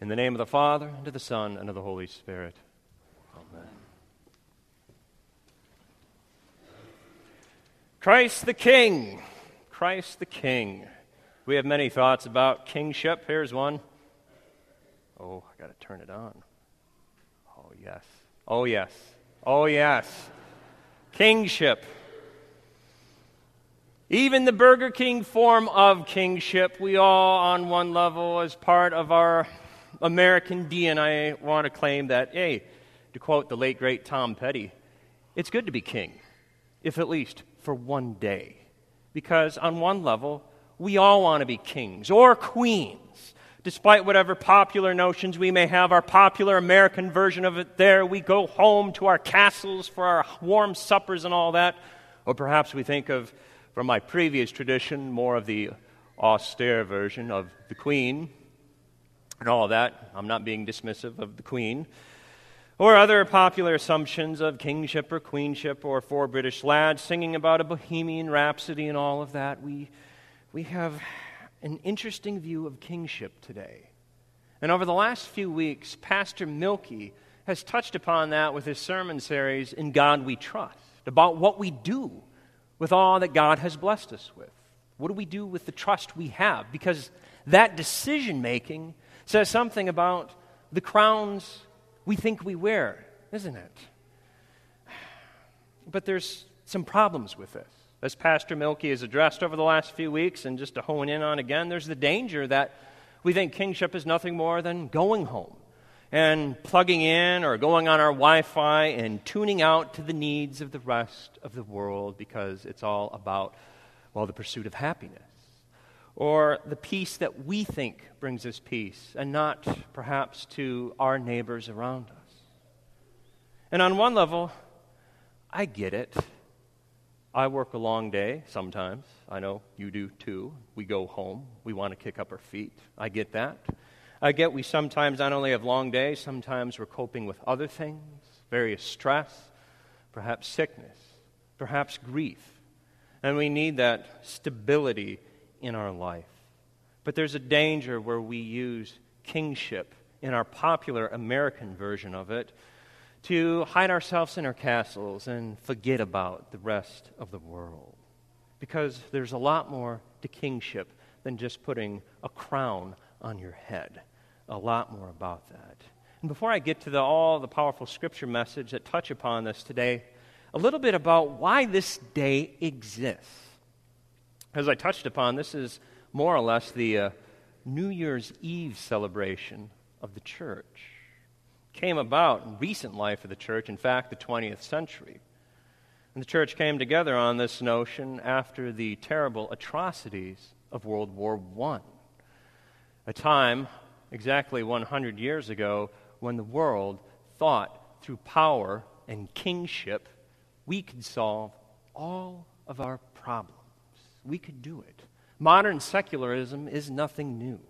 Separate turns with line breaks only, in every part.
In the name of the Father, and of the Son, and of the Holy Spirit. Amen. Christ the King. Christ the King. We have many thoughts about kingship. Here's one. Oh, I got to turn it on. Oh, yes. Oh, yes. Oh, yes. Kingship. Even the Burger King form of kingship, we all, on one level, as part of our American DNA want to claim that, hey, to quote the late great Tom Petty, it's good to be king, if at least for one day. Because on one level, we all want to be kings or queens. Despite whatever popular notions we may have, our popular American version of it there, we go home to our castles for our warm suppers and all that. Or perhaps we think of, from my previous tradition, more of the austere version of the queen, and all of that. I'm not being dismissive of the queen. Or other popular assumptions of kingship or queenship or four British lads singing about a bohemian rhapsody and all of that. We, we have an interesting view of kingship today. And over the last few weeks, Pastor Milky has touched upon that with his sermon series, In God We Trust, about what we do with all that God has blessed us with. What do we do with the trust we have? Because that decision making says something about the crowns we think we wear, isn't it? But there's some problems with this. As Pastor Milky has addressed over the last few weeks, and just to hone in on again, there's the danger that we think kingship is nothing more than going home and plugging in or going on our Wi Fi and tuning out to the needs of the rest of the world because it's all about, well, the pursuit of happiness or the peace that we think brings us peace, and not perhaps to our neighbors around us. And on one level, I get it. I work a long day sometimes. I know you do too. We go home. We want to kick up our feet. I get that. I get we sometimes not only have long days, sometimes we're coping with other things, various stress, perhaps sickness, perhaps grief. And we need that stability in our life. But there's a danger where we use kingship in our popular American version of it to hide ourselves in our castles and forget about the rest of the world. Because there's a lot more to kingship than just putting a crown on your head. A lot more about that. And before I get to the, all the powerful scripture message that touch upon this today, a little bit about why this day exists. As I touched upon, this is more or less the uh, New Year's Eve celebration of the church. Came about in recent life of the church, in fact, the 20th century. And the church came together on this notion after the terrible atrocities of World War I, a time exactly 100 years ago when the world thought through power and kingship we could solve all of our problems we could do it. Modern secularism is nothing new.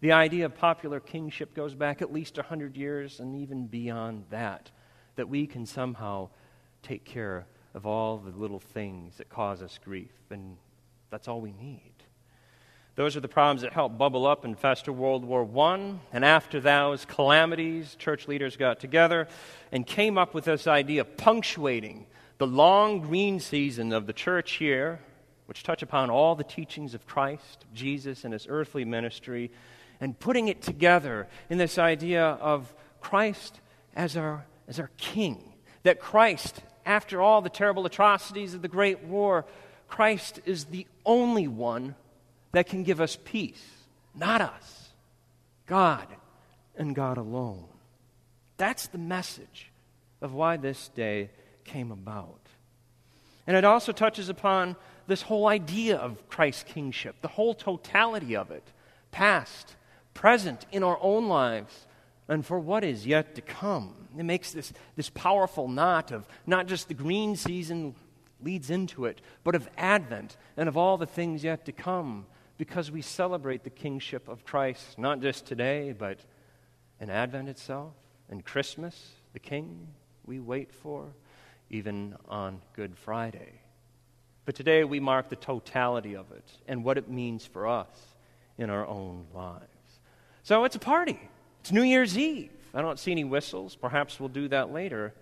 The idea of popular kingship goes back at least 100 years and even beyond that, that we can somehow take care of all the little things that cause us grief, and that's all we need. Those are the problems that helped bubble up and fester World War I. And after those calamities, church leaders got together and came up with this idea of punctuating the long green season of the church here which touch upon all the teachings of Christ, Jesus, and his earthly ministry, and putting it together in this idea of Christ as our, as our king. That Christ, after all the terrible atrocities of the Great War, Christ is the only one that can give us peace, not us. God and God alone. That's the message of why this day came about. And it also touches upon this whole idea of Christ's kingship, the whole totality of it, past, present in our own lives, and for what is yet to come. It makes this, this powerful knot of not just the green season leads into it, but of Advent and of all the things yet to come, because we celebrate the kingship of Christ, not just today, but in Advent itself, and Christmas, the King we wait for, even on Good Friday. But today we mark the totality of it and what it means for us in our own lives. So it's a party. It's New Year's Eve. I don't see any whistles. Perhaps we'll do that later.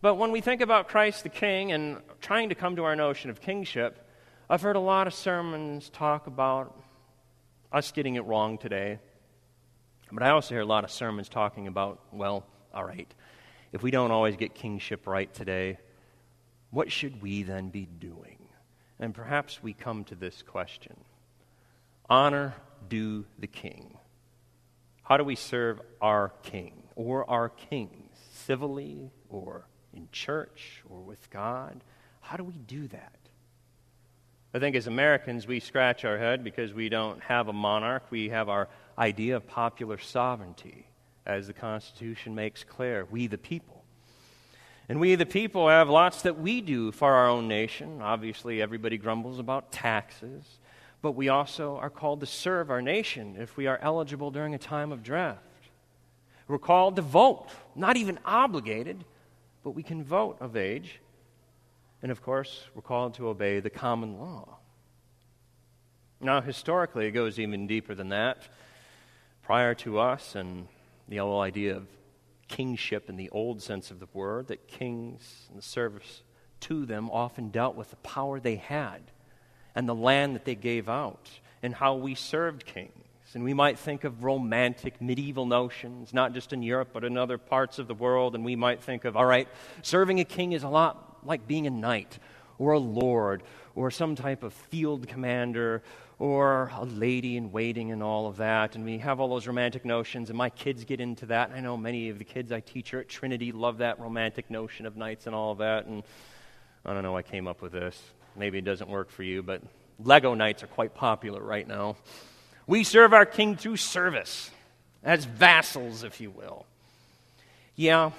But when we think about Christ the King and trying to come to our notion of kingship, I've heard a lot of sermons talk about us getting it wrong today. But I also hear a lot of sermons talking about, well, all right, if we don't always get kingship right today, what should we then be doing? And perhaps we come to this question Honor do the king. How do we serve our king or our kings, civilly or in church or with God? How do we do that? I think as Americans, we scratch our head because we don't have a monarch. We have our idea of popular sovereignty, as the Constitution makes clear. We, the people. And we, the people, have lots that we do for our own nation. Obviously, everybody grumbles about taxes, but we also are called to serve our nation if we are eligible during a time of draft. We're called to vote, not even obligated, but we can vote of age. And of course, we're called to obey the common law. Now, historically, it goes even deeper than that. Prior to us and the whole idea of kingship in the old sense of the word, that kings and the service to them often dealt with the power they had and the land that they gave out and how we served kings. And we might think of romantic medieval notions, not just in Europe, but in other parts of the world. And we might think of, all right, serving a king is a lot like being a knight or a lord or some type of field commander or a lady in waiting and all of that. And we have all those romantic notions, and my kids get into that. I know many of the kids I teach here at Trinity love that romantic notion of knights and all of that. And I don't know, I came up with this. Maybe it doesn't work for you, but Lego knights are quite popular right now. We serve our king through service, as vassals, if you will. Yeah,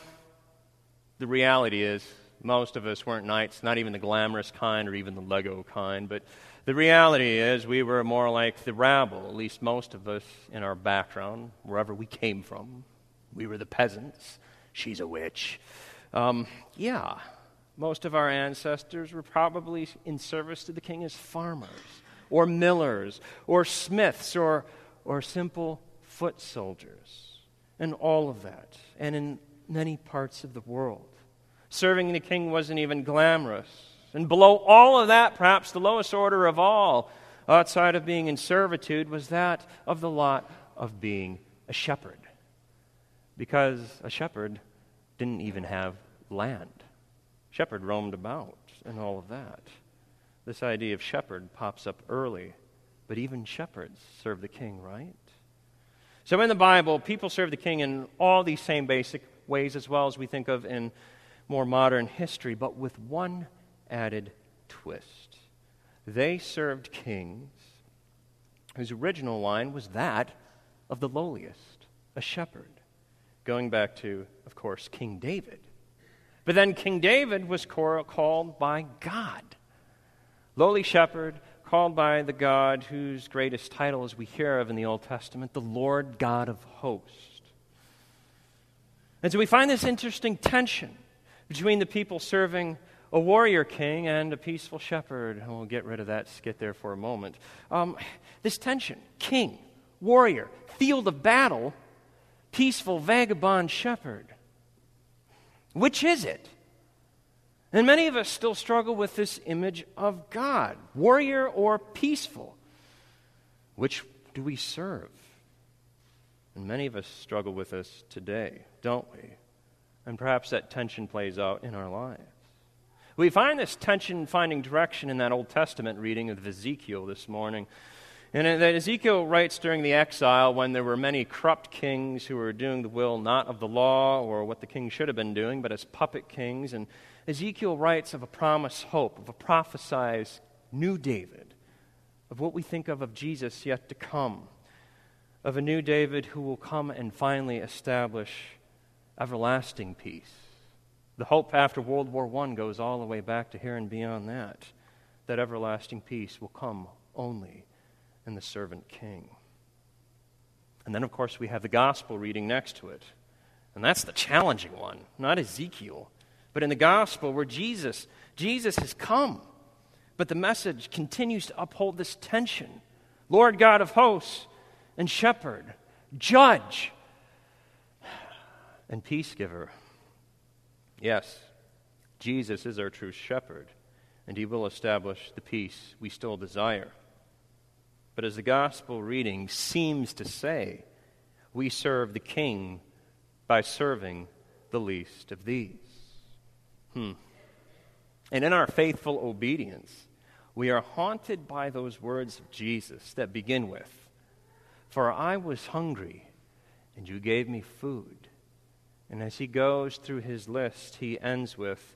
the reality is, most of us weren't knights, not even the glamorous kind or even the Lego kind, but the reality is, we were more like the rabble, at least most of us in our background, wherever we came from. We were the peasants. She's a witch. Um, yeah, most of our ancestors were probably in service to the king as farmers, or millers, or smiths, or, or simple foot soldiers, and all of that, and in many parts of the world. Serving the king wasn't even glamorous. And below all of that, perhaps the lowest order of all, outside of being in servitude, was that of the lot of being a shepherd. Because a shepherd didn't even have land. Shepherd roamed about and all of that. This idea of shepherd pops up early, but even shepherds serve the king, right? So in the Bible, people serve the king in all these same basic ways as well as we think of in more modern history, but with one added twist. They served kings whose original line was that of the lowliest, a shepherd, going back to, of course, King David. But then King David was called by God. Lowly shepherd, called by the God whose greatest title, as we hear of in the Old Testament, the Lord God of hosts. And so we find this interesting tension between the people serving a warrior king and a peaceful shepherd. And we'll get rid of that skit there for a moment. Um, this tension king, warrior, field of battle, peaceful vagabond shepherd. Which is it? And many of us still struggle with this image of God, warrior or peaceful. Which do we serve? And many of us struggle with this today, don't we? And perhaps that tension plays out in our lives. We find this tension finding direction in that Old Testament reading of Ezekiel this morning. And that Ezekiel writes during the exile when there were many corrupt kings who were doing the will not of the law or what the king should have been doing, but as puppet kings. And Ezekiel writes of a promised hope, of a prophesied new David, of what we think of of Jesus yet to come, of a new David who will come and finally establish everlasting peace the hope after World War I goes all the way back to here and beyond that. That everlasting peace will come only in the servant king. And then, of course, we have the gospel reading next to it. And that's the challenging one, not Ezekiel, but in the gospel where Jesus, Jesus has come. But the message continues to uphold this tension Lord God of hosts and shepherd, judge. and peace giver. Yes, Jesus is our true shepherd, and he will establish the peace we still desire. But as the gospel reading seems to say, we serve the king by serving the least of these. Hmm. And in our faithful obedience, we are haunted by those words of Jesus that begin with For I was hungry, and you gave me food. And as he goes through his list, he ends with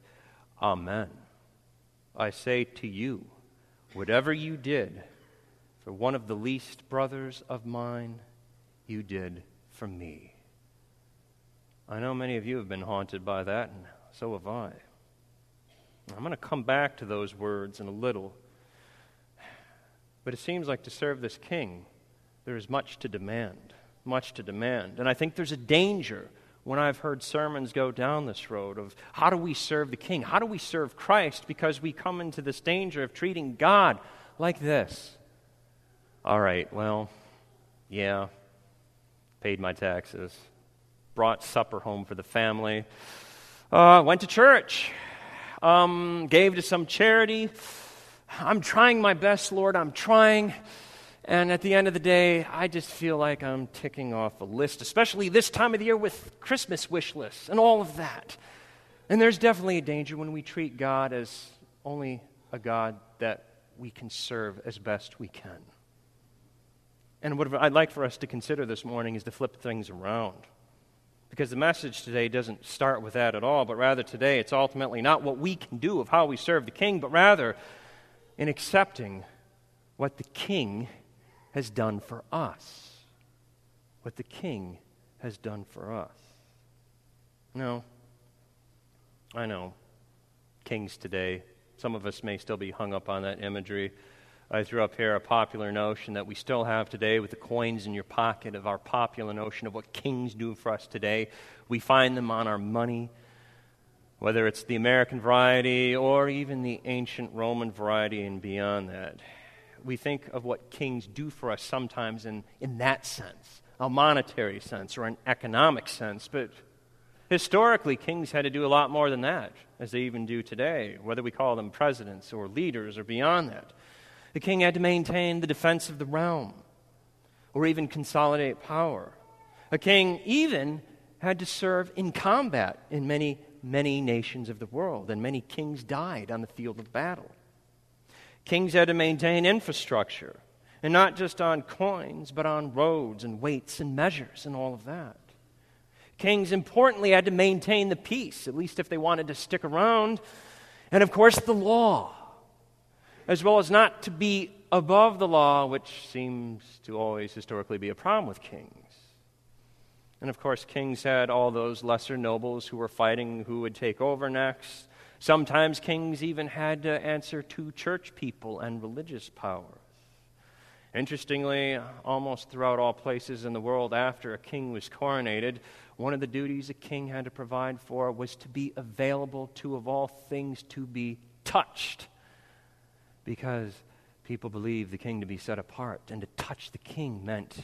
Amen. I say to you, whatever you did for one of the least brothers of mine, you did for me. I know many of you have been haunted by that, and so have I. I'm going to come back to those words in a little. But it seems like to serve this king, there is much to demand. Much to demand. And I think there's a danger when I've heard sermons go down this road of how do we serve the king? How do we serve Christ? Because we come into this danger of treating God like this. All right, well, yeah, paid my taxes, brought supper home for the family, uh, went to church, um, gave to some charity. I'm trying my best, Lord, I'm trying. And at the end of the day, I just feel like I'm ticking off a list, especially this time of the year with Christmas wish lists and all of that. And there's definitely a danger when we treat God as only a God that we can serve as best we can. And what I'd like for us to consider this morning is to flip things around. Because the message today doesn't start with that at all, but rather today it's ultimately not what we can do of how we serve the King, but rather in accepting what the King has done for us. What the King has done for us. No, I know. Kings today, some of us may still be hung up on that imagery. I threw up here a popular notion that we still have today with the coins in your pocket of our popular notion of what kings do for us today. We find them on our money, whether it's the American variety or even the ancient Roman variety and beyond that we think of what kings do for us sometimes in, in that sense, a monetary sense or an economic sense. But historically, kings had to do a lot more than that, as they even do today, whether we call them presidents or leaders or beyond that. The king had to maintain the defense of the realm or even consolidate power. A king even had to serve in combat in many, many nations of the world, and many kings died on the field of battle. Kings had to maintain infrastructure, and not just on coins, but on roads and weights and measures and all of that. Kings, importantly, had to maintain the peace, at least if they wanted to stick around, and of course, the law, as well as not to be above the law, which seems to always historically be a problem with kings. And of course, kings had all those lesser nobles who were fighting who would take over next. Sometimes kings even had to answer to church people and religious powers. Interestingly, almost throughout all places in the world after a king was coronated, one of the duties a king had to provide for was to be available to, of all things, to be touched. Because people believed the king to be set apart, and to touch the king meant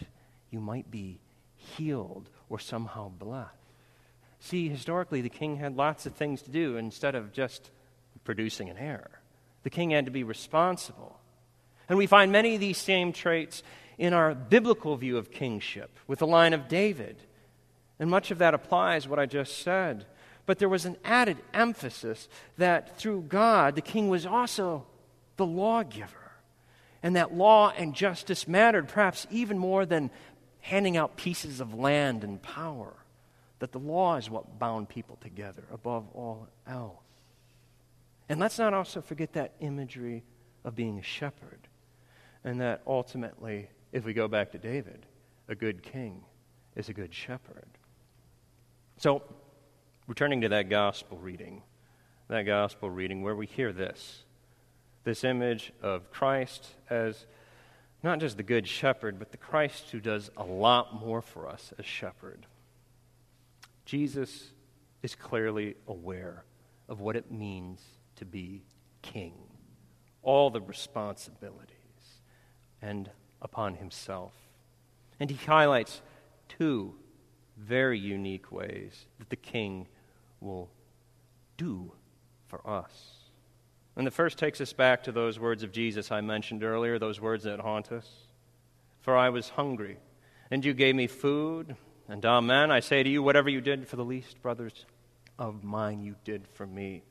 you might be healed or somehow blessed. See, historically, the king had lots of things to do instead of just producing an heir. The king had to be responsible. And we find many of these same traits in our biblical view of kingship with the line of David. And much of that applies what I just said. But there was an added emphasis that through God, the king was also the lawgiver. And that law and justice mattered perhaps even more than handing out pieces of land and power that the law is what bound people together above all else. And let's not also forget that imagery of being a shepherd. And that ultimately, if we go back to David, a good king is a good shepherd. So, returning to that gospel reading, that gospel reading where we hear this this image of Christ as not just the good shepherd, but the Christ who does a lot more for us as shepherd. Jesus is clearly aware of what it means to be king, all the responsibilities, and upon himself. And he highlights two very unique ways that the King will do for us. And the first takes us back to those words of Jesus I mentioned earlier, those words that haunt us. For I was hungry, and you gave me food. And uh, amen, I say to you, whatever you did for the least brothers of mine, you did for me.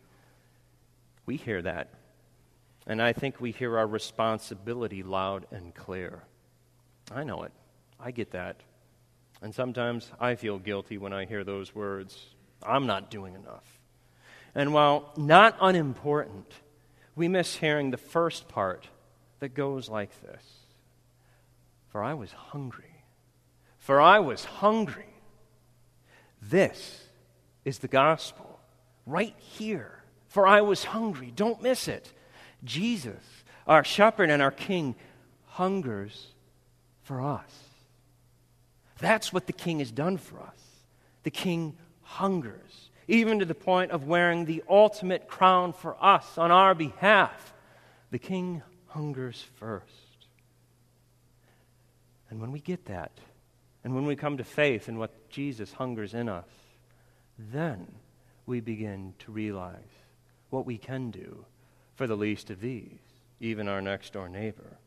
We hear that. And I think we hear our responsibility loud and clear. I know it. I get that. And sometimes I feel guilty when I hear those words. I'm not doing enough. And while not unimportant, we miss hearing the first part that goes like this For I was hungry. For I was hungry. This is the gospel right here. For I was hungry. Don't miss it. Jesus, our shepherd and our king, hungers for us. That's what the king has done for us. The king hungers, even to the point of wearing the ultimate crown for us on our behalf. The king hungers first. And when we get that, and when we come to faith in what Jesus hungers in us, then we begin to realize what we can do for the least of these, even our next door neighbor.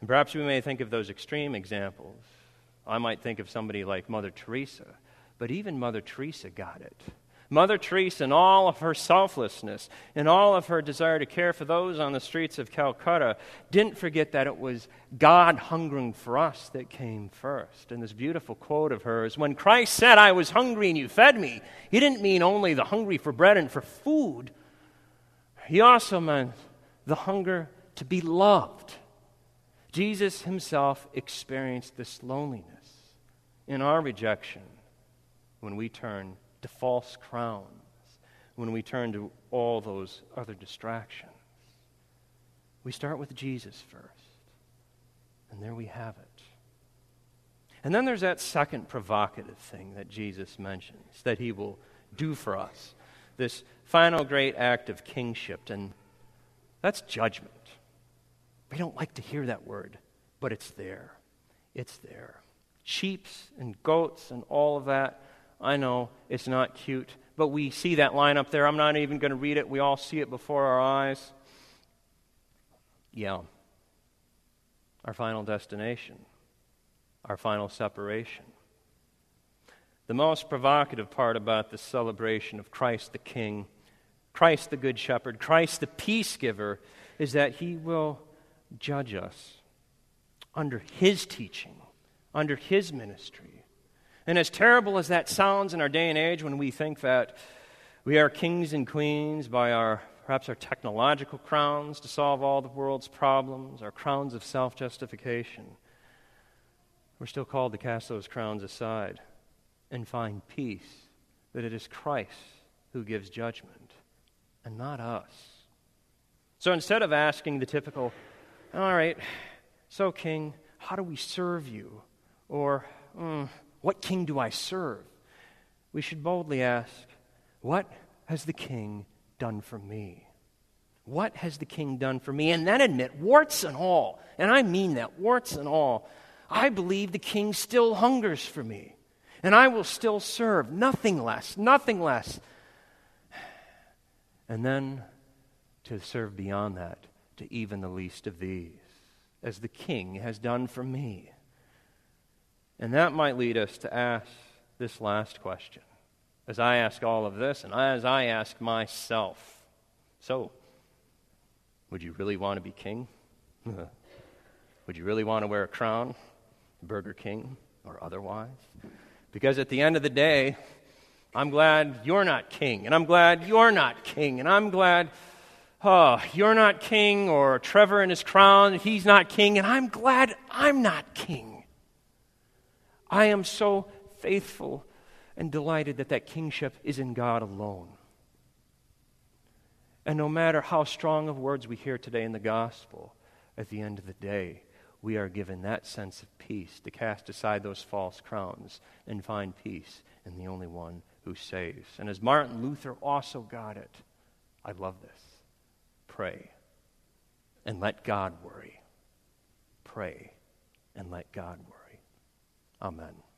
And perhaps we may think of those extreme examples. I might think of somebody like Mother Teresa, but even Mother Teresa got it. Mother Teresa, in all of her selflessness, in all of her desire to care for those on the streets of Calcutta, didn't forget that it was God hungering for us that came first. And this beautiful quote of hers when Christ said, I was hungry and you fed me, he didn't mean only the hungry for bread and for food, he also meant the hunger to be loved. Jesus himself experienced this loneliness in our rejection when we turn to false crowns, when we turn to all those other distractions. We start with Jesus first, and there we have it. And then there's that second provocative thing that Jesus mentions that he will do for us this final great act of kingship, and that's judgment. We don't like to hear that word, but it's there. It's there. Sheep and goats and all of that. I know it's not cute, but we see that line up there. I'm not even going to read it. We all see it before our eyes. Yeah. Our final destination, our final separation. The most provocative part about the celebration of Christ the King, Christ the Good Shepherd, Christ the Peace Giver, is that he will judge us under his teaching, under his ministry. And as terrible as that sounds in our day and age when we think that we are kings and queens by our perhaps our technological crowns to solve all the world's problems, our crowns of self justification, we're still called to cast those crowns aside and find peace that it is Christ who gives judgment and not us. So instead of asking the typical, all right, so, King, how do we serve you? Or, mm, what king do I serve? We should boldly ask, what has the king done for me? What has the king done for me? And then admit, warts and all, and I mean that, warts and all, I believe the king still hungers for me and I will still serve. Nothing less, nothing less. And then to serve beyond that to even the least of these, as the King has done for me. And that might lead us to ask this last question, as I ask all of this, and as I ask myself. So, would you really want to be king? would you really want to wear a crown, Burger King, or otherwise? Because at the end of the day, I'm glad you're not king, and I'm glad you're not king, and I'm glad oh, you're not king, or Trevor in his crown, he's not king, and I'm glad I'm not king. I am so faithful and delighted that that kingship is in God alone. And no matter how strong of words we hear today in the gospel, at the end of the day, we are given that sense of peace to cast aside those false crowns and find peace in the only one who saves. And as Martin Luther also got it, I love this. Pray and let God worry. Pray and let God worry. Amen.